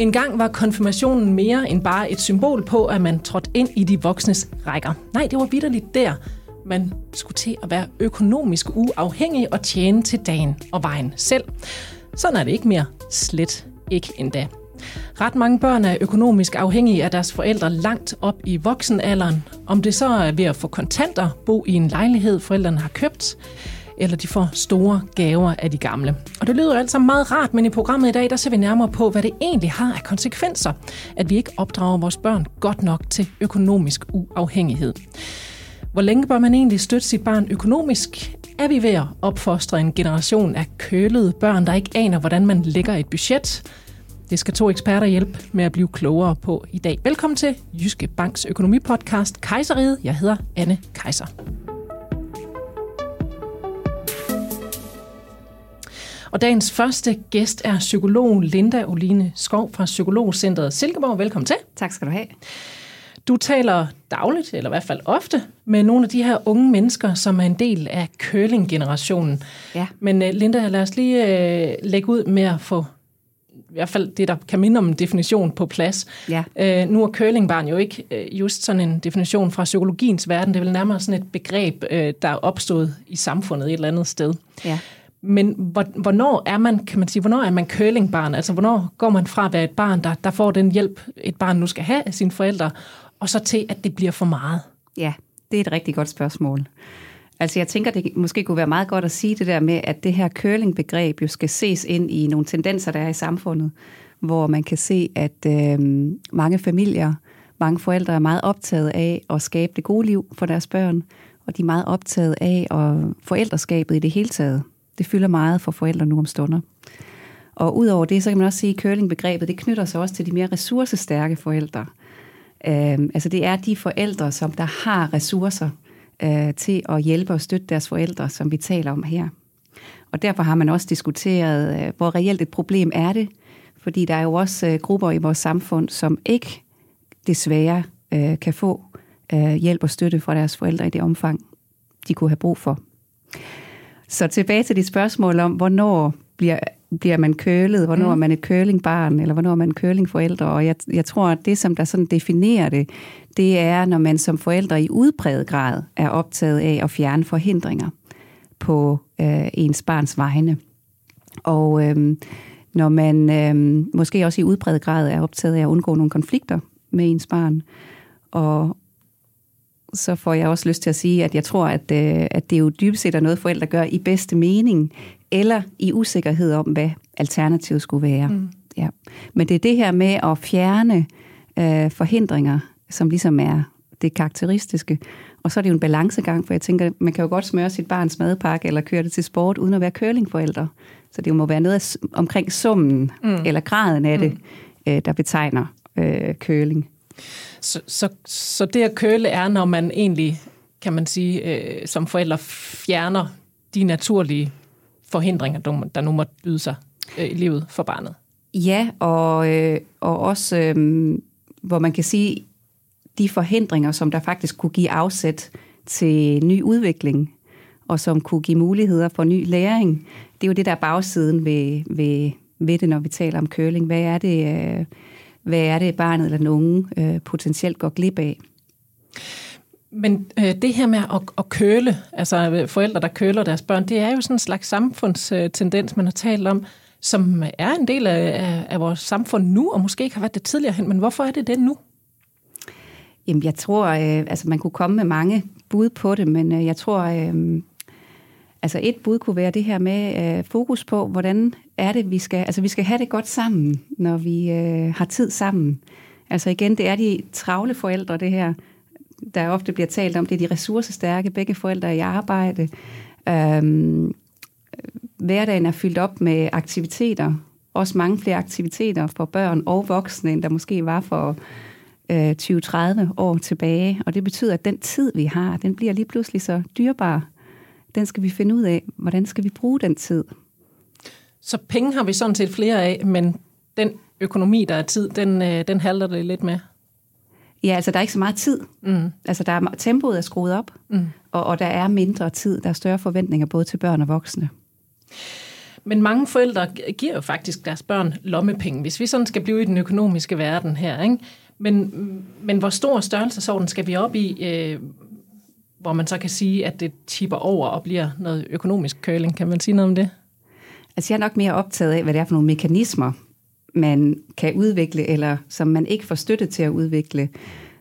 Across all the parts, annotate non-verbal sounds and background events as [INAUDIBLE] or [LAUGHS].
En gang var konfirmationen mere end bare et symbol på, at man trådte ind i de voksnes rækker. Nej, det var vidderligt der, man skulle til at være økonomisk uafhængig og tjene til dagen og vejen selv. Sådan er det ikke mere. Slet ikke endda. Ret mange børn er økonomisk afhængige af deres forældre langt op i voksenalderen. Om det så er ved at få kontanter, bo i en lejlighed, forældrene har købt, eller de får store gaver af de gamle. Og det lyder jo alt sammen meget rart, men i programmet i dag, der ser vi nærmere på, hvad det egentlig har af konsekvenser, at vi ikke opdrager vores børn godt nok til økonomisk uafhængighed. Hvor længe bør man egentlig støtte sit barn økonomisk? Er vi ved at opfostre en generation af kølede børn, der ikke aner, hvordan man lægger et budget? Det skal to eksperter hjælpe med at blive klogere på i dag. Velkommen til Jyske Banks økonomipodcast Kejseriet. Jeg hedder Anne Kejser. Og dagens første gæst er psykolog Linda Oline Skov fra Psykologcentret Silkeborg. Velkommen til. Tak skal du have. Du taler dagligt, eller i hvert fald ofte, med nogle af de her unge mennesker, som er en del af curling-generationen. Ja. Men øh, Linda, lad os lige øh, lægge ud med at få i hvert fald det, der kan minde om en definition på plads. Ja. Øh, nu er curlingbarn jo ikke øh, just sådan en definition fra psykologiens verden. Det er vel nærmere sådan et begreb, øh, der er opstået i samfundet et eller andet sted. Ja. Men hvornår er man, kan man sige, hvornår er man curlingbarn? Altså, hvornår går man fra at være et barn, der, der får den hjælp, et barn nu skal have af sine forældre, og så til, at det bliver for meget? Ja, det er et rigtig godt spørgsmål. Altså jeg tænker, det måske kunne være meget godt at sige det der med, at det her curling-begreb jo skal ses ind i nogle tendenser, der er i samfundet, hvor man kan se, at øh, mange familier, mange forældre er meget optaget af at skabe det gode liv for deres børn, og de er meget optaget af og forældreskabet i det hele taget. Det fylder meget for forældre nu om stunder. Og udover det, så kan man også sige, at curlingbegrebet det knytter sig også til de mere ressourcestærke forældre. Øhm, altså det er de forældre, som der har ressourcer, øh, til at hjælpe og støtte deres forældre, som vi taler om her. Og derfor har man også diskuteret, øh, hvor reelt et problem er det, fordi der er jo også øh, grupper i vores samfund, som ikke desværre øh, kan få øh, hjælp og støtte fra deres forældre i det omfang, de kunne have brug for. Så tilbage til dit spørgsmål om, hvornår bliver, bliver man kølet, hvornår mm. er man et curlingbarn, eller hvornår er man en curlingforældre. Og jeg, jeg tror, at det, som der sådan definerer det, det er, når man som forældre i udbredet grad er optaget af at fjerne forhindringer på øh, ens barns vegne. Og øh, når man øh, måske også i udbredet grad er optaget af at undgå nogle konflikter med ens barn. Og så får jeg også lyst til at sige, at jeg tror, at, øh, at det jo dybest set er noget, forældre gør i bedste mening, eller i usikkerhed om, hvad alternativet skulle være. Mm. Ja. Men det er det her med at fjerne øh, forhindringer, som ligesom er det karakteristiske. Og så er det jo en balancegang, for jeg tænker, man kan jo godt smøre sit barns madpakke eller køre det til sport, uden at være curlingforældre. Så det må være noget omkring summen mm. eller graden af det, mm. øh, der betegner øh, curling. Så, så, så det at køle er, når man egentlig, kan man sige, øh, som forældre fjerner de naturlige forhindringer, der nu måtte byde sig øh, i livet for barnet. Ja, og, øh, og også, øh, hvor man kan sige, de forhindringer, som der faktisk kunne give afsæt til ny udvikling, og som kunne give muligheder for ny læring, det er jo det, der er bagsiden ved, ved, ved det, når vi taler om curling. Hvad er det, øh, hvad er det barnet eller den unge øh, potentielt går glip af? Men øh, det her med at, at køle, altså øh, forældre, der køler deres børn, det er jo sådan en slags samfundstendens, man har talt om, som er en del af, af, af vores samfund nu, og måske ikke har været det tidligere hen, men hvorfor er det det nu? Jamen, jeg tror, øh, altså man kunne komme med mange bud på det, men øh, jeg tror, øh, altså et bud kunne være det her med øh, fokus på, hvordan er det, vi skal, altså vi skal have det godt sammen, når vi øh, har tid sammen. Altså igen, det er de travle forældre, det her, der ofte bliver talt om, det er de ressourcestærke, begge forældre er i arbejde. Øhm, hverdagen er fyldt op med aktiviteter, også mange flere aktiviteter for børn og voksne, end der måske var for øh, 20-30 år tilbage. Og det betyder, at den tid, vi har, den bliver lige pludselig så dyrbar. Den skal vi finde ud af, hvordan skal vi bruge den tid. Så penge har vi sådan set flere af, men den økonomi, der er tid, den, øh, den halter det lidt med. Ja, altså der er ikke så meget tid. Mm. Altså der er, tempoet er skruet op, mm. og, og der er mindre tid. Der er større forventninger både til børn og voksne. Men mange forældre giver jo faktisk deres børn lommepenge, hvis vi sådan skal blive i den økonomiske verden her. Ikke? Men, men hvor stor størrelsesorden skal vi op i, øh, hvor man så kan sige, at det tipper over og bliver noget økonomisk curling? Kan man sige noget om det? Altså jeg er nok mere optaget af, hvad det er for nogle mekanismer, man kan udvikle, eller som man ikke får støtte til at udvikle.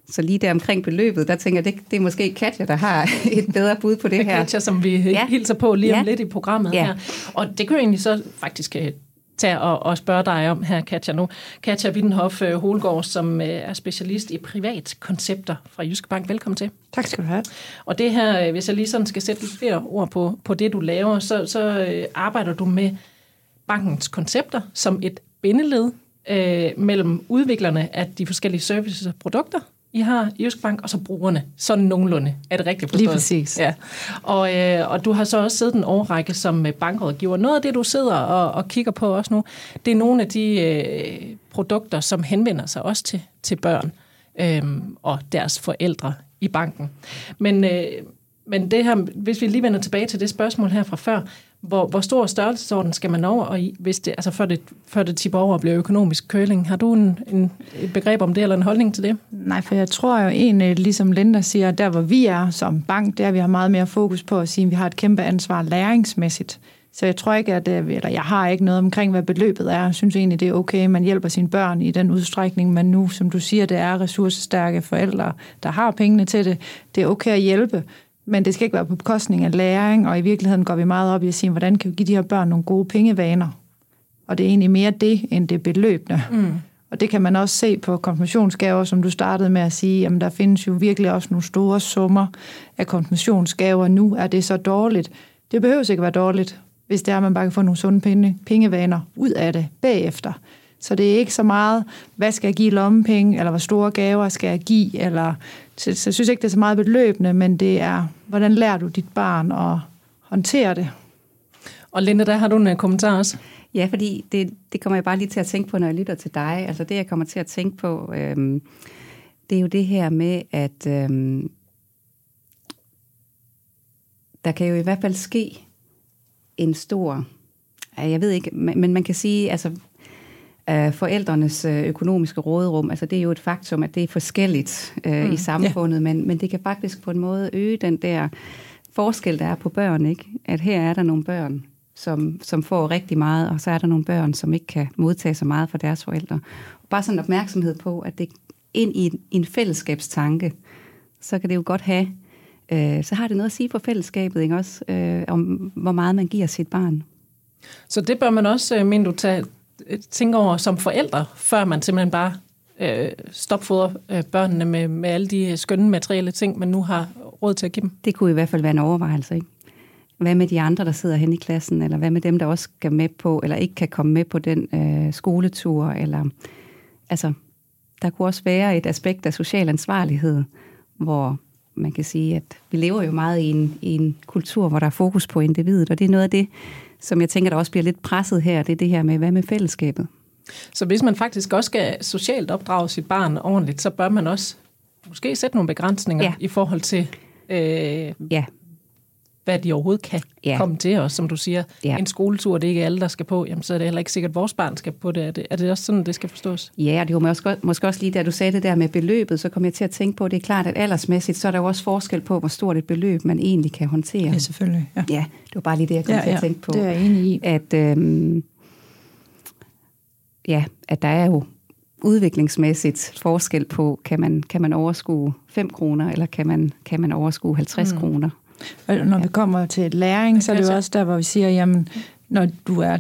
Så lige der omkring beløbet, der tænker jeg, det, det er måske Katja, der har [LAUGHS] et bedre bud på det, her. Katja, som vi ja. hilser på lige om ja. lidt i programmet ja. her. Og det kan jo egentlig så faktisk øh, tage og, og spørge dig om her, Katja, nu. Katja Wittenhoff øh, Holgaard, som øh, er specialist i privatkoncepter fra Jyske Bank. Velkommen til. Tak skal du have. Og det her, hvis jeg lige sådan skal sætte lidt flere ord på, på det, du laver, så, så arbejder du med bankens koncepter som et bindeled øh, mellem udviklerne af de forskellige services og produkter, I har Jysk Bank, og så brugerne. Sådan nogenlunde. Er det rigtigt forstået? Lige præcis. Ja. Og, øh, og du har så også siddet en årrække som øh, bankrådgiver. Noget af det, du sidder og, og kigger på også nu, det er nogle af de øh, produkter, som henvender sig også til, til børn øh, og deres forældre i banken. Men, øh, men det her, hvis vi lige vender tilbage til det spørgsmål her fra før, hvor, hvor stor størrelsesorden skal man over, og hvis det, altså før, det, før det tipper over og bliver økonomisk køling? Har du en, en, et begreb om det, eller en holdning til det? Nej, for jeg tror jo egentlig, ligesom Linda siger, der hvor vi er som bank, der vi har meget mere fokus på at sige, at vi har et kæmpe ansvar læringsmæssigt. Så jeg tror ikke, at øh, eller jeg har ikke noget omkring, hvad beløbet er. Jeg synes egentlig, det er okay, man hjælper sine børn i den udstrækning, men nu, som du siger, det er ressourcestærke forældre, der har pengene til det. Det er okay at hjælpe, men det skal ikke være på bekostning af læring, og i virkeligheden går vi meget op i at sige, hvordan kan vi give de her børn nogle gode pengevaner? Og det er egentlig mere det, end det beløbende. Mm. Og det kan man også se på konfirmationsgaver, som du startede med at sige, jamen der findes jo virkelig også nogle store summer af konfirmationsgaver. Nu er det så dårligt. Det behøver ikke være dårligt, hvis det er, at man bare kan få nogle sunde penge, pengevaner ud af det bagefter. Så det er ikke så meget, hvad skal jeg give lommepenge, eller hvor store gaver skal jeg give, eller så, så jeg synes ikke, det er så meget beløbende, men det er, hvordan lærer du dit barn at håndtere det? Og Linda, der har du en øh, kommentar også. Ja, fordi det, det kommer jeg bare lige til at tænke på, når jeg lytter til dig. Altså det, jeg kommer til at tænke på, øhm, det er jo det her med, at øhm, der kan jo i hvert fald ske en stor, jeg ved ikke, men man kan sige, altså af forældrenes øh, økonomiske råderum. Altså det er jo et faktum, at det er forskelligt øh, mm, i samfundet, yeah. men, men det kan faktisk på en måde øge den der forskel, der er på børn. Ikke? At her er der nogle børn, som, som får rigtig meget, og så er der nogle børn, som ikke kan modtage så meget fra deres forældre. Bare sådan en opmærksomhed på, at det ind i en, en fællesskabstanke, så kan det jo godt have, øh, så har det noget at sige for fællesskabet, ikke også, øh, om hvor meget man giver sit barn. Så det bør man også, øh, mener du, tage, Øh, tænke over som forældre, før man simpelthen bare øh, stopfodrer øh, børnene med, med alle de øh, skønne materielle ting, man nu har råd til at give dem. Det kunne i hvert fald være en overvejelse, ikke? Hvad med de andre, der sidder hen i klassen, eller hvad med dem, der også skal med på, eller ikke kan komme med på den øh, skoletur, eller altså, der kunne også være et aspekt af social ansvarlighed, hvor man kan sige, at vi lever jo meget i en, i en kultur, hvor der er fokus på individet, og det er noget af det, som jeg tænker, der også bliver lidt presset her, det er det her med, hvad med fællesskabet? Så hvis man faktisk også skal socialt opdrage sit barn ordentligt, så bør man også måske sætte nogle begrænsninger ja. i forhold til, øh, ja hvad de overhovedet kan ja. komme til os. Som du siger, ja. en skoletur, det er ikke alle, der skal på, jamen, så er det heller ikke sikkert, at vores barn skal på det. Er det, er det også sådan, det skal forstås? Ja, det var måske, måske også lige, da du sagde det der med beløbet, så kom jeg til at tænke på, at det er klart, at aldersmæssigt, så er der jo også forskel på, hvor stort et beløb man egentlig kan håndtere. Ja, selvfølgelig. Ja, ja det var bare lige det, jeg kom ja, til at tænke på. det er jeg enig i. At, øhm, ja, at der er jo udviklingsmæssigt forskel på, kan man, kan man overskue 5 kroner, eller kan man, kan man overskue 50 mm. kroner. Og når ja. vi kommer til læring, så er det jo også der, hvor vi siger, jamen, når du er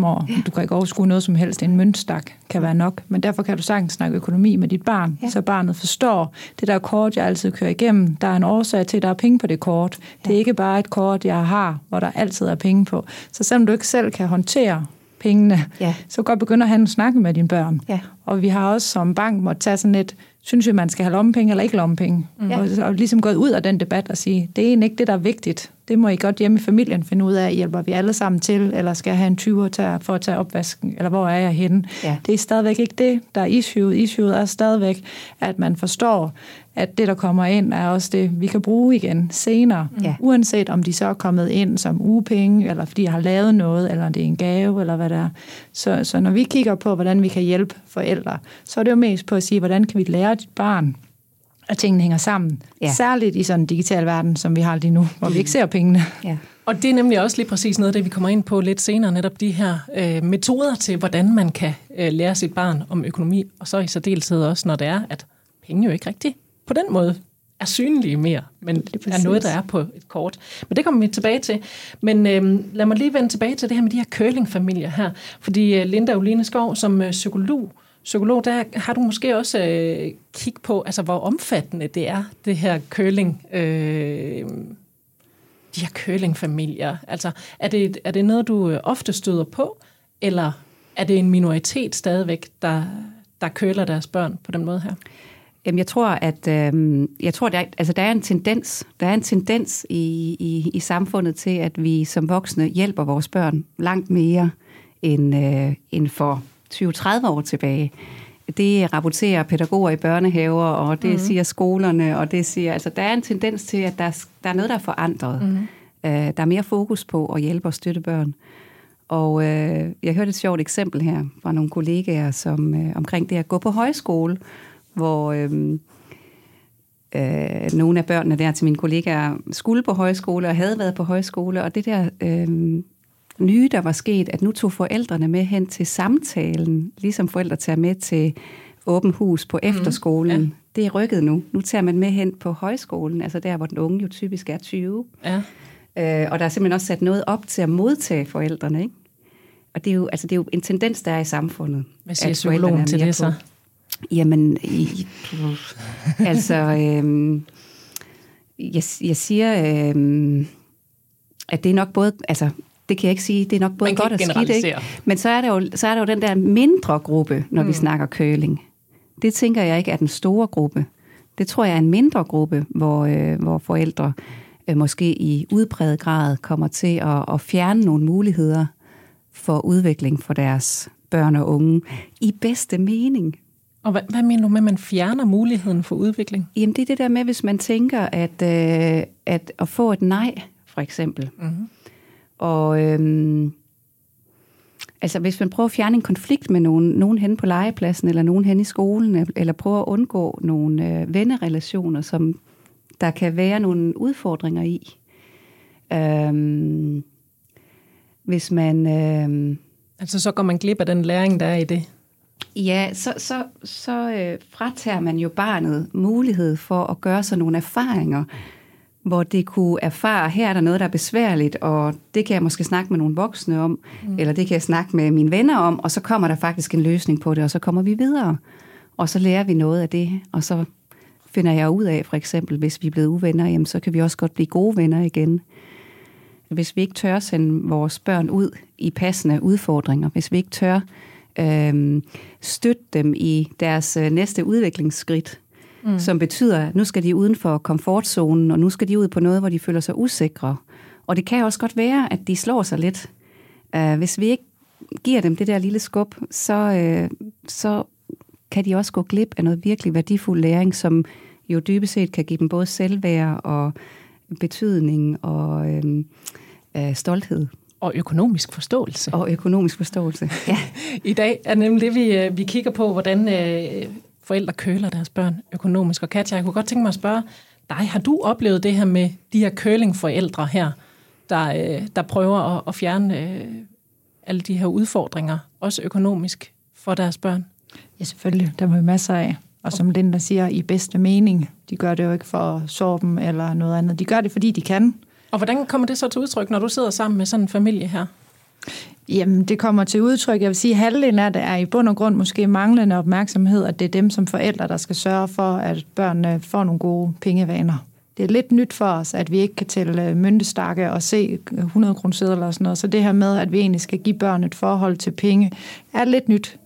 3-5 år, ja. du kan ikke overskue noget som helst, en møntstak kan være nok, men derfor kan du sagtens snakke økonomi med dit barn, ja. så barnet forstår, det der kort, jeg altid kører igennem, der er en årsag til, at der er penge på det kort. Ja. Det er ikke bare et kort, jeg har, hvor der altid er penge på. Så selvom du ikke selv kan håndtere pengene, ja. så godt begynde at have en snak med dine børn. Ja. Og vi har også som bank måtte tage sådan et synes vi, man skal have lommepenge eller ikke lommepenge. Mm. Og, og ligesom gået ud af den debat og sige, det er egentlig ikke det, der er vigtigt. Det må I godt hjemme i familien finde ud af, hjælper vi alle sammen til, eller skal jeg have en 20'er til, for at tage opvasken, eller hvor er jeg henne? Ja. Det er stadigvæk ikke det, der er issueet. Issueet er stadigvæk, at man forstår, at det, der kommer ind, er også det, vi kan bruge igen senere. Ja. Uanset om de så er kommet ind som ugepenge, eller fordi jeg har lavet noget, eller det er en gave, eller hvad det er. Så, så når vi kigger på, hvordan vi kan hjælpe forældre, så er det jo mest på at sige, hvordan kan vi lære dit barn, at tingene hænger sammen. Ja. Særligt i sådan en digital verden, som vi har lige nu, hvor vi ikke ser pengene. Ja. Og det er nemlig også lige præcis noget af det, vi kommer ind på lidt senere, netop de her øh, metoder til, hvordan man kan øh, lære sit barn om økonomi, og så i særdeleshed også, når det er, at penge jo ikke rigtigt på den måde er synlige mere, men er noget, der er på et kort. Men det kommer vi tilbage til. Men øh, lad mig lige vende tilbage til det her med de her curlingfamilier her. Fordi øh, Linda Oline Skov, som øh, psykolog, psykolog, der har du måske også øh, kig på, altså hvor omfattende det er, det her curling, øh, de her curlingfamilier. Altså, er det, er det noget, du øh, ofte støder på, eller er det en minoritet stadigvæk, der, der køler deres børn på den måde her? Jamen, jeg tror, at øh, jeg tror, der, altså, der er en tendens, der er en tendens i, i, i samfundet til, at vi som voksne hjælper vores børn langt mere end, øh, end for 20-30 år tilbage. Det rapporterer pædagoger i børnehaver, og det mm. siger skolerne, og det siger, altså der er en tendens til, at der, der er noget, der er forandret. Mm. Øh, der er mere fokus på at hjælpe og støtte børn. Og øh, jeg hørte et sjovt eksempel her fra nogle kollegaer som øh, omkring det at gå på højskole, hvor øh, øh, nogle af børnene der til mine kollegaer skulle på højskole og havde været på højskole, og det der øh, nye, der var sket, at nu tog forældrene med hen til samtalen, ligesom forældre tager med til åben hus på mhm. efterskolen. Mm, ja. Det er rykket nu. Nu tager man med hen på højskolen, altså der, hvor den unge jo typisk er 20. Ja. Øh, og der er simpelthen også sat noget op til at modtage forældrene, ikke? Og det er jo, altså, det er jo en tendens, der er i samfundet. Hvad siger psykologen til det så? På. Jamen, i, altså, øhm, jeg, jeg siger, øhm, at det er nok både, altså, det kan jeg ikke sige, det er nok både godt og skidt, ikke? Men så er, der jo, så er der jo den der mindre gruppe, når mm. vi snakker køling. Det tænker jeg ikke er den store gruppe. Det tror jeg er en mindre gruppe, hvor, øh, hvor forældre øh, måske i udbredet grad kommer til at, at fjerne nogle muligheder for udvikling for deres børn og unge i bedste mening. Og hvad, hvad mener du med, at man fjerner muligheden for udvikling? Jamen det er det der med, hvis man tænker, at, øh, at at få et nej, for eksempel. Mm-hmm. Og øhm, altså hvis man prøver at fjerne en konflikt med nogen, nogen hen på legepladsen, eller nogen hen i skolen, eller prøver at undgå nogle øh, vennerelationer, som der kan være nogle udfordringer i. Øhm, hvis man... Øh, altså så går man glip af den læring, der er i det? Ja, så, så, så øh, fratager man jo barnet mulighed for at gøre sig nogle erfaringer, hvor det kunne erfare, her er der noget, der er besværligt, og det kan jeg måske snakke med nogle voksne om, mm. eller det kan jeg snakke med mine venner om, og så kommer der faktisk en løsning på det, og så kommer vi videre. Og så lærer vi noget af det, og så finder jeg ud af, for eksempel, hvis vi er blevet uvenner, jamen, så kan vi også godt blive gode venner igen. Hvis vi ikke tør sende vores børn ud i passende udfordringer, hvis vi ikke tør øh, støtte dem i deres øh, næste udviklingsskridt, mm. som betyder, at nu skal de uden for komfortzonen, og nu skal de ud på noget, hvor de føler sig usikre. Og det kan også godt være, at de slår sig lidt. Uh, hvis vi ikke giver dem det der lille skub, så, uh, så kan de også gå glip af noget virkelig værdifuld læring, som jo dybest set kan give dem både selvværd og betydning og øh, øh, stolthed. Og økonomisk forståelse. Og økonomisk forståelse, ja. [LAUGHS] I dag er nemlig det, vi, øh, vi kigger på, hvordan øh, forældre køler deres børn økonomisk. Og Katja, jeg kunne godt tænke mig at spørge dig, har du oplevet det her med de her curlingforældre her, der, øh, der prøver at, at fjerne øh, alle de her udfordringer, også økonomisk, for deres børn? Ja, selvfølgelig. Der var masser af. Og som Linda siger, i bedste mening. De gør det jo ikke for at sove dem eller noget andet. De gør det, fordi de kan. Og hvordan kommer det så til udtryk, når du sidder sammen med sådan en familie her? Jamen, det kommer til udtryk. Jeg vil sige, at halvdelen af det er i bund og grund måske manglende opmærksomhed, at det er dem som forældre, der skal sørge for, at børnene får nogle gode pengevaner. Det er lidt nyt for os, at vi ikke kan tælle myntestakke og se 100 kroner og sådan noget. Så det her med, at vi egentlig skal give børn et forhold til penge, er lidt nyt.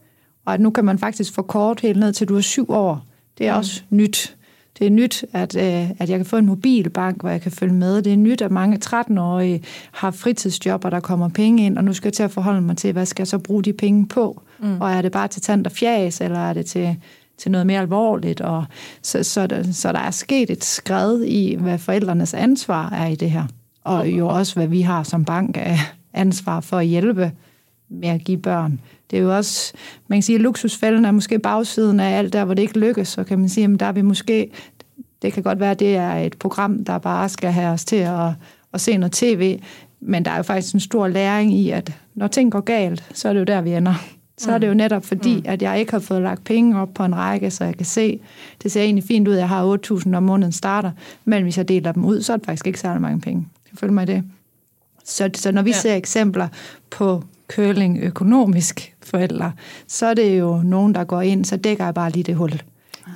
Og at nu kan man faktisk få kort helt ned til, du er syv år Det er mm. også nyt. Det er nyt, at, øh, at jeg kan få en mobilbank, hvor jeg kan følge med. Det er nyt, at mange 13-årige har fritidsjob, og der kommer penge ind, og nu skal jeg til at forholde mig til, hvad skal jeg så bruge de penge på? Mm. Og er det bare til tand og fjæs, eller er det til, til noget mere alvorligt? Og så, så, der, så der er sket et skred i, hvad forældrenes ansvar er i det her. Og jo også, hvad vi har som bank af ansvar for at hjælpe med at give børn. Det er jo også, man kan sige, at luksusfælden er måske bagsiden af alt der, hvor det ikke lykkes, så kan man sige, at der er vi måske, det kan godt være, at det er et program, der bare skal have os til at, at se noget tv, men der er jo faktisk en stor læring i, at når ting går galt, så er det jo der, vi ender. Så er det jo netop fordi, mm. at jeg ikke har fået lagt penge op på en række, så jeg kan se, det ser egentlig fint ud, at jeg har 8.000 om måneden starter, men hvis jeg deler dem ud, så er det faktisk ikke særlig mange penge. Kan følge mig det? Så, så når vi ja. ser eksempler på curling økonomisk forældre, så er det jo nogen, der går ind, så dækker jeg bare lige det hul.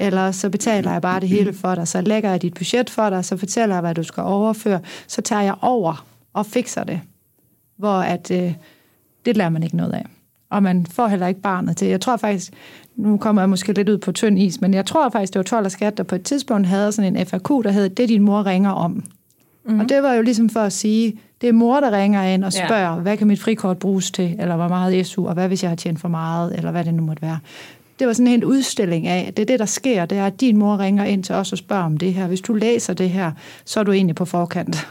Eller så betaler jeg bare det hele for dig, så lægger jeg dit budget for dig, så fortæller jeg, hvad du skal overføre, så tager jeg over og fikser det. Hvor at, øh, det lærer man ikke noget af. Og man får heller ikke barnet til. Jeg tror faktisk, nu kommer jeg måske lidt ud på tynd is, men jeg tror faktisk, det var 12 og skat, der på et tidspunkt havde sådan en FAQ, der hed, det din mor ringer om. Mm-hmm. Og det var jo ligesom for at sige, det er mor, der ringer ind og spørger, ja. hvad kan mit frikort bruges til, eller hvor meget SU, og hvad hvis jeg har tjent for meget, eller hvad det nu måtte være. Det var sådan en udstilling af, det er det, der sker, det er, at din mor ringer ind til os og spørger om det her. Hvis du læser det her, så er du egentlig på forkant.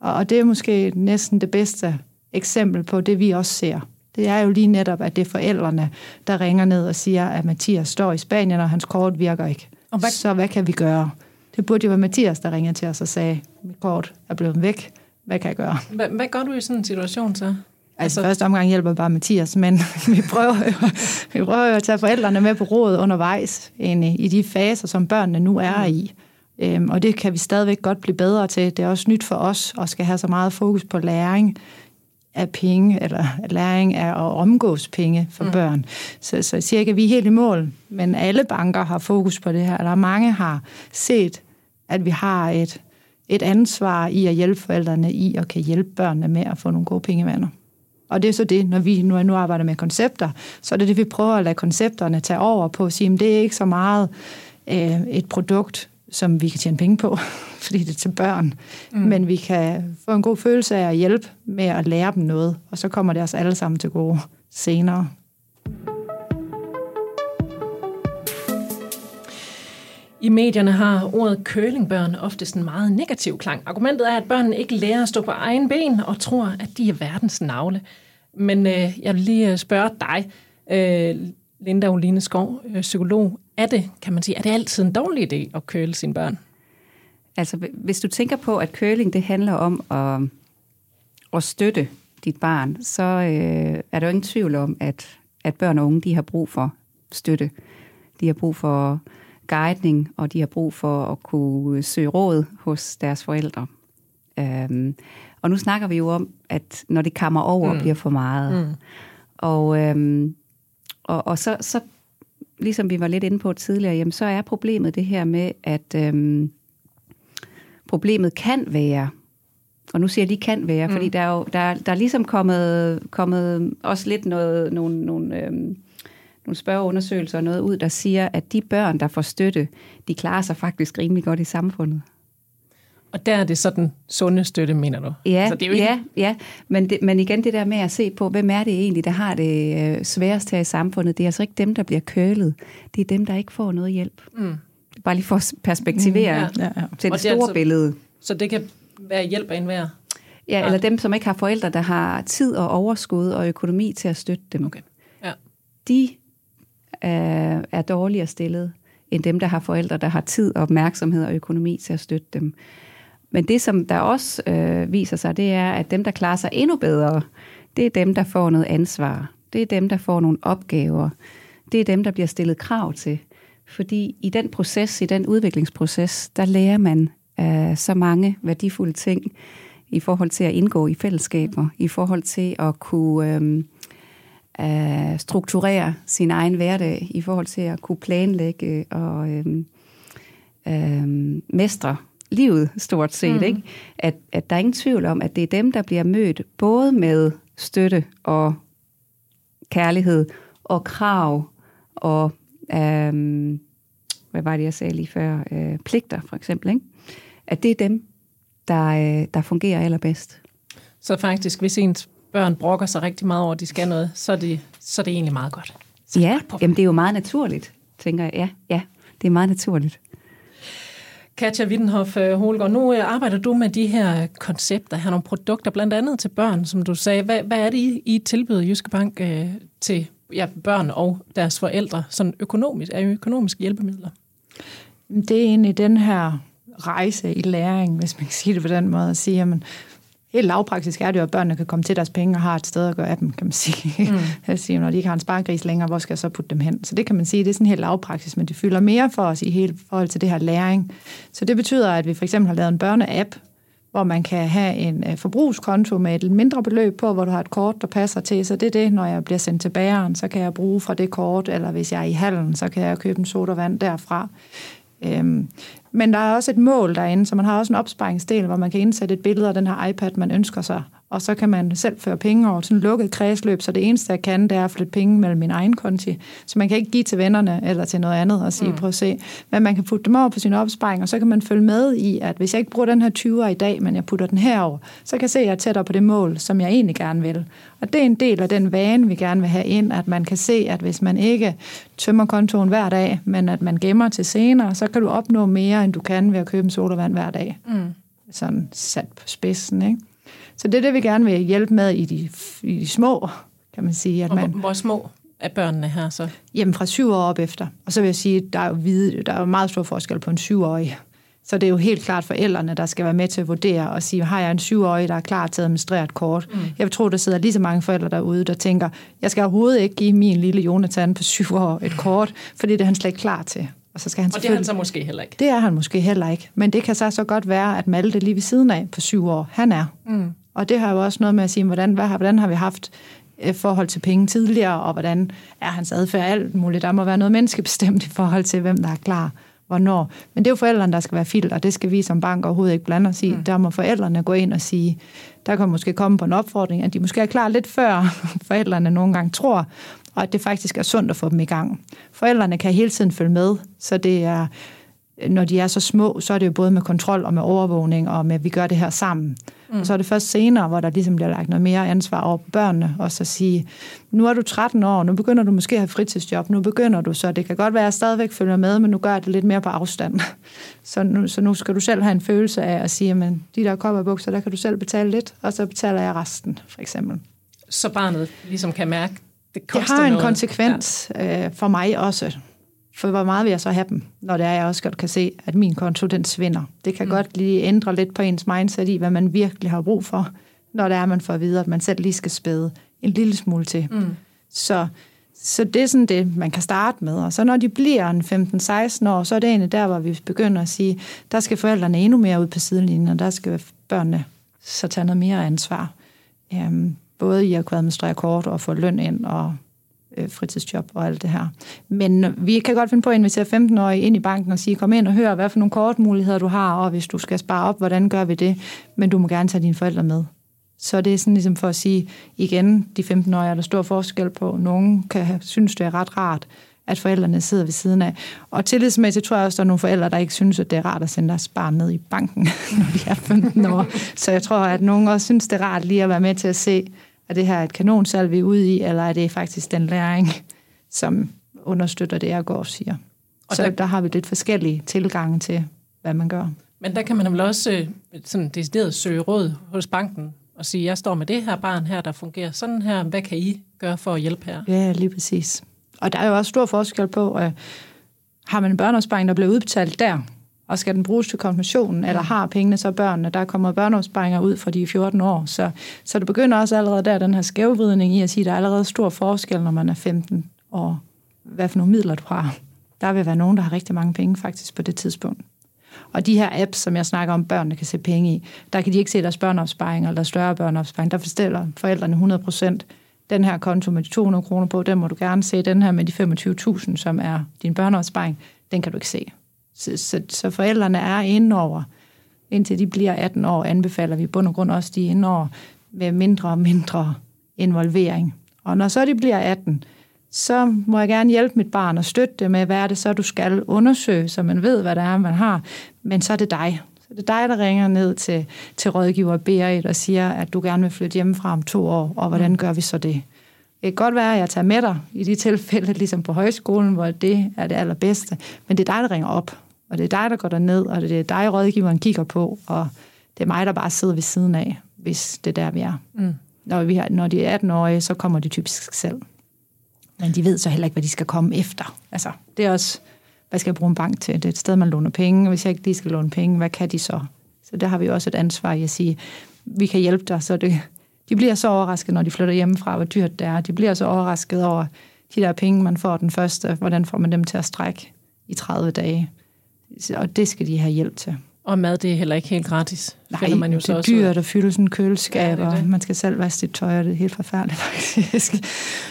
Og det er måske næsten det bedste eksempel på det, vi også ser. Det er jo lige netop, at det er forældrene, der ringer ned og siger, at Mathias står i Spanien, og hans kort virker ikke. Og hvad... Så hvad kan vi gøre? Det burde jo være Mathias, der ringede til os og sagde, mit kort er blevet væk. Hvad kan jeg gøre? Hvad, hvad gør du i sådan en situation så? Altså, altså første omgang hjælper bare Mathias, men [LAUGHS] vi prøver, jo, vi prøver jo at tage forældrene med på råd undervejs egentlig, i de faser, som børnene nu er i. Øhm, og det kan vi stadigvæk godt blive bedre til. Det er også nyt for os at skal have så meget fokus på læring af penge, eller læring af at omgås penge for mm. børn. Så, så at vi er helt i mål, men alle banker har fokus på det her, eller mange har set, at vi har et et ansvar i at hjælpe forældrene i at kan hjælpe børnene med at få nogle gode pengevaner. Og det er så det, når vi nu, nu arbejder med koncepter, så er det det, vi prøver at lade koncepterne tage over på at sige, at det er ikke så meget øh, et produkt, som vi kan tjene penge på, [LAUGHS] fordi det er til børn. Mm. Men vi kan få en god følelse af at hjælpe med at lære dem noget, og så kommer det os alle sammen til gode senere. I medierne har ordet curlingbørn oftest en meget negativ klang. Argumentet er, at børnene ikke lærer at stå på egen ben og tror, at de er verdens navle. Men øh, jeg vil lige øh, spørge dig, øh, Linda Oline Skov, øh, psykolog. Er det, kan man sige, er det altid en dårlig idé at køle sine børn? Altså, hvis du tænker på, at curling det handler om at, at støtte dit barn, så øh, er der jo ingen tvivl om, at, at børn og unge de har brug for støtte. De har brug for guidning, og de har brug for at kunne søge råd hos deres forældre. Øhm, og nu snakker vi jo om, at når det kammer over mm. bliver for meget. Mm. Og, øhm, og, og så, så, ligesom vi var lidt inde på tidligere, jamen, så er problemet det her med, at øhm, problemet kan være, og nu siger jeg lige kan være, mm. fordi der er jo der, der er ligesom kommet, kommet også lidt noget, nogle, nogle øhm, nogle spørgeundersøgelser og noget ud, der siger, at de børn, der får støtte, de klarer sig faktisk rimelig godt i samfundet. Og der er det sådan sunde støtte, mener du? Ja, altså, det er jo ikke... ja, ja. Men, det, men igen det der med at se på, hvem er det egentlig, der har det øh, sværest her i samfundet? Det er altså ikke dem, der bliver kølet. Det er dem, der ikke får noget hjælp. Mm. Bare lige for at perspektivere mm, ja, ja, ja. til det store det altså, billede. Så det kan være hjælp af enhver? Ja, eller dem, som ikke har forældre, der har tid og overskud og økonomi til at støtte dem. Okay. Ja. De er, er dårligere stillet end dem, der har forældre, der har tid, og opmærksomhed og økonomi til at støtte dem. Men det, som der også øh, viser sig, det er, at dem, der klarer sig endnu bedre, det er dem, der får noget ansvar. Det er dem, der får nogle opgaver. Det er dem, der bliver stillet krav til. Fordi i den proces, i den udviklingsproces, der lærer man øh, så mange værdifulde ting i forhold til at indgå i fællesskaber, i forhold til at kunne øh, at strukturere sin egen hverdag i forhold til at kunne planlægge og øhm, øhm, mestre livet stort set. Mm. Ikke? At, at der er ingen tvivl om, at det er dem, der bliver mødt både med støtte og kærlighed og krav og øhm, hvad var det, jeg sagde lige før, øh, pligter for eksempel, ikke? at det er dem, der, øh, der fungerer allerbedst. Så faktisk, hvis ens børn brokker sig rigtig meget over, at de skal noget, så er det, så er det egentlig meget godt. Så ja, jamen det er jo meget naturligt, tænker jeg. Ja, ja, det er meget naturligt. Katja Wittenhoff øh, Holgaard, nu øh, arbejder du med de her koncepter, her nogle produkter, blandt andet til børn, som du sagde. Hvad, hvad er det, I, I tilbyder Jyske Bank øh, til ja, børn og deres forældre, sådan økonomisk, er økonomiske hjælpemidler? Det er egentlig den her rejse i læring, hvis man kan sige det på den måde, at sige, jamen, helt lavpraktisk er det jo, at børnene kan komme til deres penge og har et sted at gøre af dem, kan man sige. Mm. [LAUGHS] jeg siger, når de ikke har en sparegris længere, hvor skal jeg så putte dem hen? Så det kan man sige, det er sådan helt lavpraktisk, men det fylder mere for os i hele forhold til det her læring. Så det betyder, at vi for eksempel har lavet en børneapp, hvor man kan have en øh, forbrugskonto med et mindre beløb på, hvor du har et kort, der passer til. Så det er det, når jeg bliver sendt til bageren, så kan jeg bruge fra det kort, eller hvis jeg er i hallen, så kan jeg købe en sodavand derfra. Øhm, men der er også et mål derinde, så man har også en opsparingsdel, hvor man kan indsætte et billede af den her iPad, man ønsker sig. Og så kan man selv føre penge over til en lukket kredsløb, så det eneste, jeg kan, det er at flytte penge mellem min egen konti. Så man kan ikke give til vennerne eller til noget andet og sige, mm. prøv at se. Men man kan putte dem over på sin opsparing, og så kan man følge med i, at hvis jeg ikke bruger den her 20'er i dag, men jeg putter den herover, så kan jeg se, at jeg er tættere på det mål, som jeg egentlig gerne vil. Og det er en del af den vane, vi gerne vil have ind, at man kan se, at hvis man ikke tømmer kontoen hver dag, men at man gemmer til senere, så kan du opnå mere, end du kan ved at købe en sodavand hver dag. Mm. Sådan sat på spidsen, ikke? Så det er det, vi gerne vil hjælpe med i de, i de små, kan man sige. At man, hvor små er børnene her så? Jamen fra syv år op efter. Og så vil jeg sige, der er jo, vide, der er jo meget stor forskel på en syvårig. Så det er jo helt klart forældrene, der skal være med til at vurdere og sige, har jeg en syvårig, der er klar til at administrere et kort? Mm. Jeg tror, der sidder lige så mange forældre derude, der tænker, jeg skal overhovedet ikke give min lille Jonathan på syv år et kort, fordi det er han slet ikke klar til. Og, så skal han og det er han så måske heller ikke? Det er han måske heller ikke. Men det kan så, så godt være, at Malte lige ved siden af på syv år, han er. Mm. Og det har jo også noget med at sige, hvordan, hvad, hvordan har vi haft øh, forhold til penge tidligere, og hvordan er hans adfærd alt muligt. Der må være noget menneskebestemt i forhold til, hvem der er klar hvornår. Men det er jo forældrene, der skal være filter, og det skal vi som bank overhovedet ikke blande os i. Mm. Der må forældrene gå ind og sige, der kan måske komme på en opfordring, at de måske er klar lidt før [LAUGHS] forældrene nogle gange tror, og at det faktisk er sundt at få dem i gang. Forældrene kan hele tiden følge med, så det er når de er så små, så er det jo både med kontrol og med overvågning, og med, at vi gør det her sammen. Mm. Og så er det først senere, hvor der ligesom bliver lagt noget mere ansvar over på børnene, og så sige, nu er du 13 år, nu begynder du måske at have fritidsjob, nu begynder du, så det kan godt være, at jeg stadigvæk følger med, men nu gør jeg det lidt mere på afstand. [LAUGHS] Så nu, så nu skal du selv have en følelse af at sige, men de der bukser, der kan du selv betale lidt, og så betaler jeg resten, for eksempel. Så barnet ligesom kan mærke, det koster Det har en noget. konsekvens ja. øh, for mig også. For hvor meget vil jeg så have dem, når det er, jeg også godt kan se, at min konto, den svinder. Det kan mm. godt lige ændre lidt på ens mindset i, hvad man virkelig har brug for, når det er, man får at vide, at man selv lige skal spæde en lille smule til. Mm. Så, så det er sådan det, man kan starte med. Og så når de bliver en 15-16 år, så er det egentlig der, hvor vi begynder at sige, der skal forældrene endnu mere ud på sidelinjen, og der skal børnene så tage noget mere ansvar. Um, både i at kunne administrere kort og få løn ind og øh, fritidsjob og alt det her. Men øh, vi kan godt finde på at invitere 15-årige ind i banken og sige, kom ind og hør, hvad for nogle kortmuligheder du har, og hvis du skal spare op, hvordan gør vi det? Men du må gerne tage dine forældre med. Så det er sådan ligesom for at sige, igen, de 15-årige er der stor forskel på. Nogle kan synes, det er ret rart, at forældrene sidder ved siden af. Og tillidsmæssigt tror jeg også, at der er nogle forældre, der ikke synes, at det er rart at sende deres barn ned i banken, [LAUGHS] når de er 15 år. Så jeg tror, at nogen også synes, det er rart lige at være med til at se, er det her et kanonsalv, vi er ude i, eller er det faktisk den læring, som understøtter det, jeg går og siger? Og så der, der har vi lidt forskellige tilgange til, hvad man gør. Men der kan man vel også øh, sådan decideret søge råd hos banken og sige, jeg står med det her barn her, der fungerer sådan her. Hvad kan I gøre for at hjælpe her? Ja, lige præcis. Og der er jo også stor forskel på, at har man en børneopsparing, der bliver udbetalt der, og skal den bruges til konfirmationen, eller har pengene så børnene? Der kommer børneopsparinger ud fra de 14 år, så, så det begynder også allerede der, den her skævvridning i at sige, at der er allerede stor forskel, når man er 15 år, hvad for nogle midler du har. Der vil være nogen, der har rigtig mange penge faktisk på det tidspunkt. Og de her apps, som jeg snakker om, børnene kan se penge i, der kan de ikke se deres børneopsparing eller større børneopsparing. Der forstiller forældrene 100 procent den her konto med de 200 kroner på, den må du gerne se. Den her med de 25.000, som er din børneopsparing, den kan du ikke se. Så, så, så forældrene er inde over. Indtil de bliver 18 år, anbefaler vi bund og grund også de er over med mindre og mindre involvering. Og når så de bliver 18, så må jeg gerne hjælpe mit barn og støtte det med, hvad er det så, du skal undersøge, så man ved, hvad det er, man har. Men så er det dig. Så det er dig, der ringer ned til, til rådgiver Berit og siger, at du gerne vil flytte hjemmefra om to år, og hvordan mm. gør vi så det? Det kan godt være, at jeg tager med dig i de tilfælde, [LAUGHS] ligesom på højskolen, hvor det er det allerbedste, men det er dig, der ringer op, og det er dig, der går ned, og det er dig, rådgiveren kigger på, og det er mig, der bare sidder ved siden af, hvis det er der, vi er. Mm. Når, vi har, når de er 18-årige, så kommer de typisk selv. Men de ved så heller ikke, hvad de skal komme efter. Altså, det er også, hvad skal jeg bruge en bank til? Det er et sted, man låner penge, og hvis jeg ikke lige skal låne penge, hvad kan de så? Så der har vi også et ansvar i at sige, vi kan hjælpe dig, så det, de bliver så overrasket, når de flytter hjemmefra, hvor dyrt det er. De bliver så overrasket over de der penge, man får den første, hvordan får man dem til at strække i 30 dage. Og det skal de have hjælp til. Og mad, det er heller ikke helt gratis. Nej, man jo det er dyrt at fylde sådan en køleskab, ja, og man skal selv vaske sit tøj, og det er helt forfærdeligt [LAUGHS] faktisk.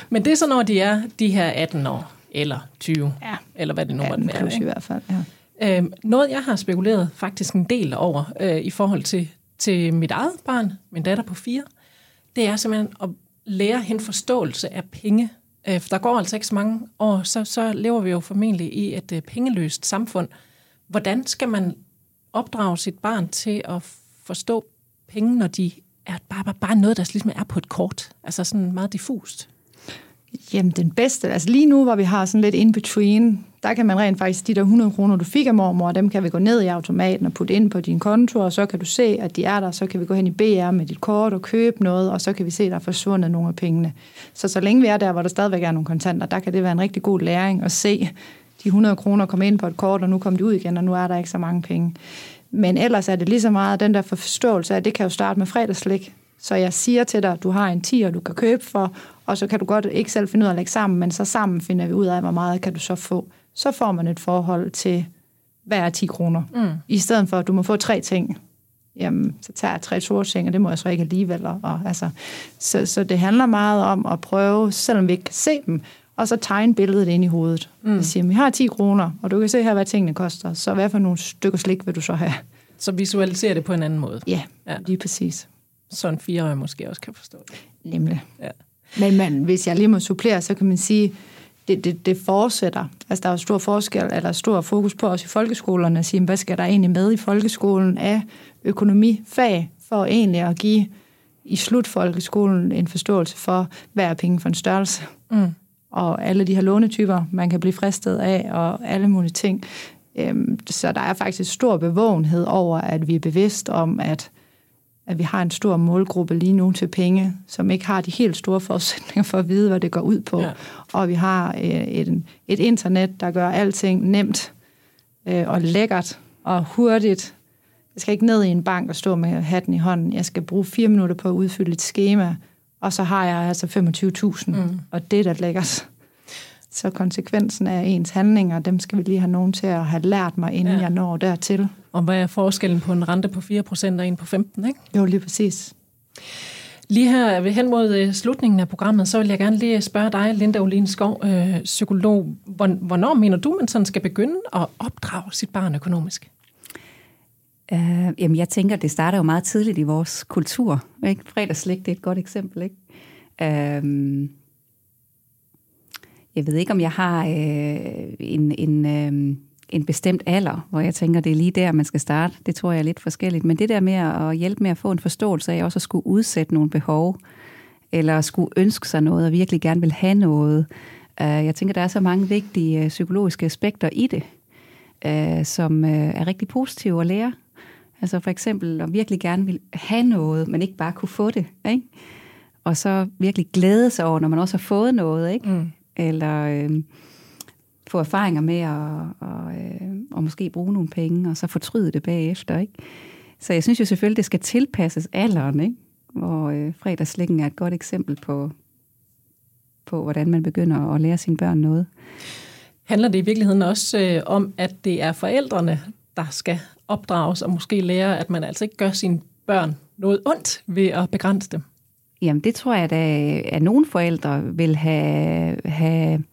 Men det er så, når de er de her 18 år, eller 20, ja. eller hvad det nu måtte være. i hvert fald, ja. Øhm, noget, jeg har spekuleret faktisk en del over øh, i forhold til, til mit eget barn, min datter på fire, det er simpelthen at lære hende forståelse af penge. Øh, for der går altså ikke så mange år, så, så lever vi jo formentlig i et øh, pengeløst samfund. Hvordan skal man opdrage sit barn til at forstå penge, når de er bare, bare, bare noget, der ligesom er på et kort? Altså sådan meget diffust. Jamen den bedste, altså lige nu, hvor vi har sådan lidt in-between, der kan man rent faktisk, de der 100 kroner, du fik af mormor, dem kan vi gå ned i automaten og putte ind på din konto, og så kan du se, at de er der, så kan vi gå hen i BR med dit kort og købe noget, og så kan vi se, at der er forsvundet nogle af pengene. Så så længe vi er der, hvor der stadigvæk er nogle kontanter, der kan det være en rigtig god læring at se de 100 kroner komme ind på et kort, og nu kommer de ud igen, og nu er der ikke så mange penge. Men ellers er det lige så meget den der forståelse af, at det kan jo starte med fredagslik. Så jeg siger til dig, at du har en 10, du kan købe for, og så kan du godt ikke selv finde ud af at lægge sammen, men så sammen finder vi ud af, hvor meget kan du så få. Så får man et forhold til, hvad er 10 kroner? Mm. I stedet for, at du må få tre ting. Jamen, så tager jeg tre store ting, og det må jeg så ikke alligevel. Og, altså, så, så det handler meget om at prøve, selvom vi ikke kan se dem, og så tegne billedet ind i hovedet. Mm. Jeg siger, vi har 10 kroner, og du kan se her, hvad tingene koster. Så hvad for nogle stykker slik vil du så have? Så visualisere det på en anden måde. Ja, ja. lige præcis. Så en fireårig måske også kan forstå det. Nemlig. Ja. Men man, hvis jeg lige må supplere, så kan man sige, det, det, det fortsætter. Altså, der er jo stor forskel, eller stor fokus på os i folkeskolerne, at sige, hvad skal der egentlig med i folkeskolen af økonomifag, for egentlig at give i slutfolkeskolen en forståelse for, hvad er penge for en størrelse. Mm. Og alle de her lånetyper, man kan blive fristet af, og alle mulige ting. Øhm, så der er faktisk stor bevågenhed over, at vi er bevidst om, at at vi har en stor målgruppe lige nu til penge, som ikke har de helt store forudsætninger for at vide, hvad det går ud på. Ja. Og vi har øh, et, et internet, der gør alting nemt øh, og lækkert og hurtigt. Jeg skal ikke ned i en bank og stå med hatten i hånden. Jeg skal bruge fire minutter på at udfylde et schema, og så har jeg altså 25.000, mm. og det er da lækkert. Så konsekvensen af ens handlinger, dem skal vi lige have nogen til at have lært mig, inden ja. jeg når dertil. Og hvad er forskellen på en rente på 4% og en på 15, ikke? Jo, lige præcis. Lige her ved hen mod øh, slutningen af programmet, så vil jeg gerne lige spørge dig, Linda Olin Skov, øh, psykolog. Hvornår mener du, man sådan skal begynde at opdrage sit barn økonomisk? Øh, jamen, jeg tænker, det starter jo meget tidligt i vores kultur. Ikke? Fredagslæg, det er et godt eksempel. Ikke? Øh, jeg ved ikke, om jeg har øh, en, en, øh, en bestemt alder, hvor jeg tænker, det er lige der, man skal starte. Det tror jeg er lidt forskelligt. Men det der med at hjælpe med at få en forståelse af også at skulle udsætte nogle behov, eller skulle ønske sig noget, og virkelig gerne vil have noget. Øh, jeg tænker, der er så mange vigtige øh, psykologiske aspekter i det, øh, som er rigtig positive at lære. Altså for eksempel at virkelig gerne vil have noget, men ikke bare kunne få det. Ikke? Og så virkelig glæde sig over, når man også har fået noget. Ikke? Mm. Eller øh, få erfaringer med at og, øh, og måske bruge nogle penge, og så fortryde det bagefter. Ikke? Så jeg synes jo selvfølgelig, det skal tilpasses alderen, ikke? hvor øh, fredagslæggen er et godt eksempel på, på, hvordan man begynder at lære sine børn noget. Handler det i virkeligheden også øh, om, at det er forældrene, der skal opdrages og måske lære, at man altså ikke gør sine børn noget ondt ved at begrænse dem? Jamen, det tror jeg, at nogle forældre vil have, have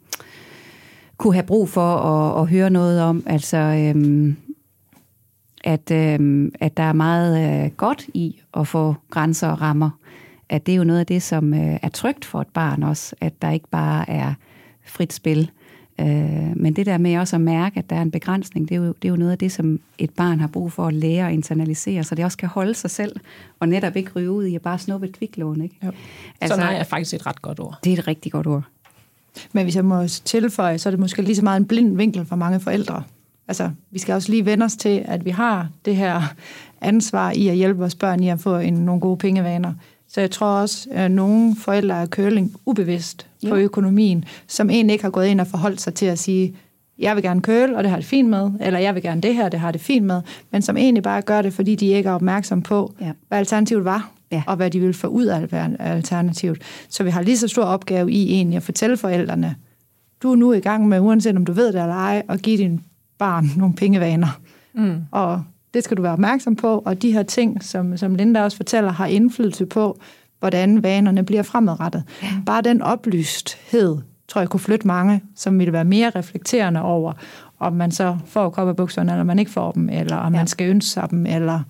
kunne have brug for at, at høre noget om. Altså, øhm, at, øhm, at der er meget øh, godt i at få grænser og rammer. At det er jo noget af det, som øh, er trygt for et barn også. At der ikke bare er frit spil. Øh, men det der med også at mærke, at der er en begrænsning, det er, jo, det er jo noget af det, som et barn har brug for at lære og internalisere, så det også kan holde sig selv, og netop ikke ryge ud i at bare snuppe et kviklån. Ikke? Jo. Altså, så nej er faktisk et ret godt ord. Det er et rigtig godt ord. Men hvis jeg må tilføje, så er det måske lige så meget en blind vinkel for mange forældre. Altså, vi skal også lige vende os til, at vi har det her ansvar i at hjælpe vores børn i at få en, nogle gode pengevaner. Så jeg tror også, at nogle forældre er køling ubevidst på økonomien, som egentlig ikke har gået ind og forholdt sig til at sige, jeg vil gerne køle, og det har det fint med, eller jeg vil gerne det her, det har det fint med, men som egentlig bare gør det, fordi de ikke er opmærksom på, ja. hvad alternativet var, ja. og hvad de vil få ud af alternativet. Så vi har lige så stor opgave i egentlig at fortælle forældrene, du er nu i gang med, uanset om du ved det eller ej, at give din barn nogle pengevaner. Mm. Og det skal du være opmærksom på, og de her ting, som, som Linda også fortæller, har indflydelse på, hvordan vanerne bliver fremadrettet. Ja. Bare den oplysthed, tror jeg, kunne flytte mange, som ville være mere reflekterende over, om man så får kopperbukserne, eller man ikke får dem, eller om ja. man skal ønske sig dem, eller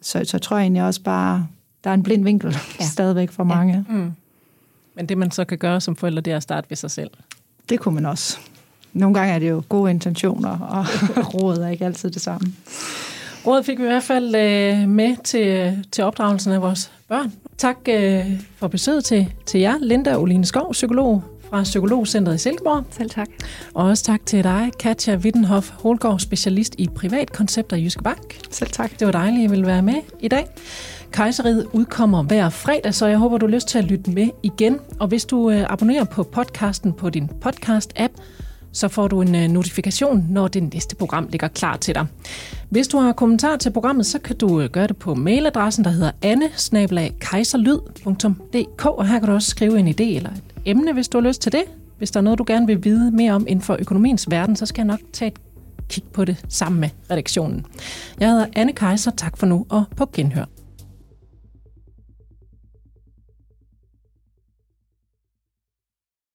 så, så tror jeg egentlig også bare, der er en blind vinkel ja. stadigvæk for mange. Ja. Mm. Men det man så kan gøre som forældre, det er at starte ved sig selv. Det kunne man også. Nogle gange er det jo gode intentioner, og [LAUGHS] råd er ikke altid det samme. Rådet fik vi i hvert fald øh, med til, til opdragelsen af vores børn. Tak øh, for besøget til, til jer, Linda Oline Skov, psykolog fra Psykologcentret i Silkeborg. Selv tak. Og også tak til dig, Katja Wittenhoff Holgaard, specialist i privatkoncepter i Jyske Bank. Selv tak. Det var dejligt, at I ville være med i dag. Kejseriet udkommer hver fredag, så jeg håber, du har lyst til at lytte med igen. Og hvis du øh, abonnerer på podcasten på din podcast-app, så får du en øh, notifikation, når det næste program ligger klar til dig. Hvis du har kommentar til programmet, så kan du øh, gøre det på mailadressen, der hedder anne og her kan du også skrive en idé eller et emne, hvis du har lyst til det. Hvis der er noget, du gerne vil vide mere om inden for økonomiens verden, så skal jeg nok tage et kig på det sammen med redaktionen. Jeg hedder Anne Kejser. Tak for nu og på genhør.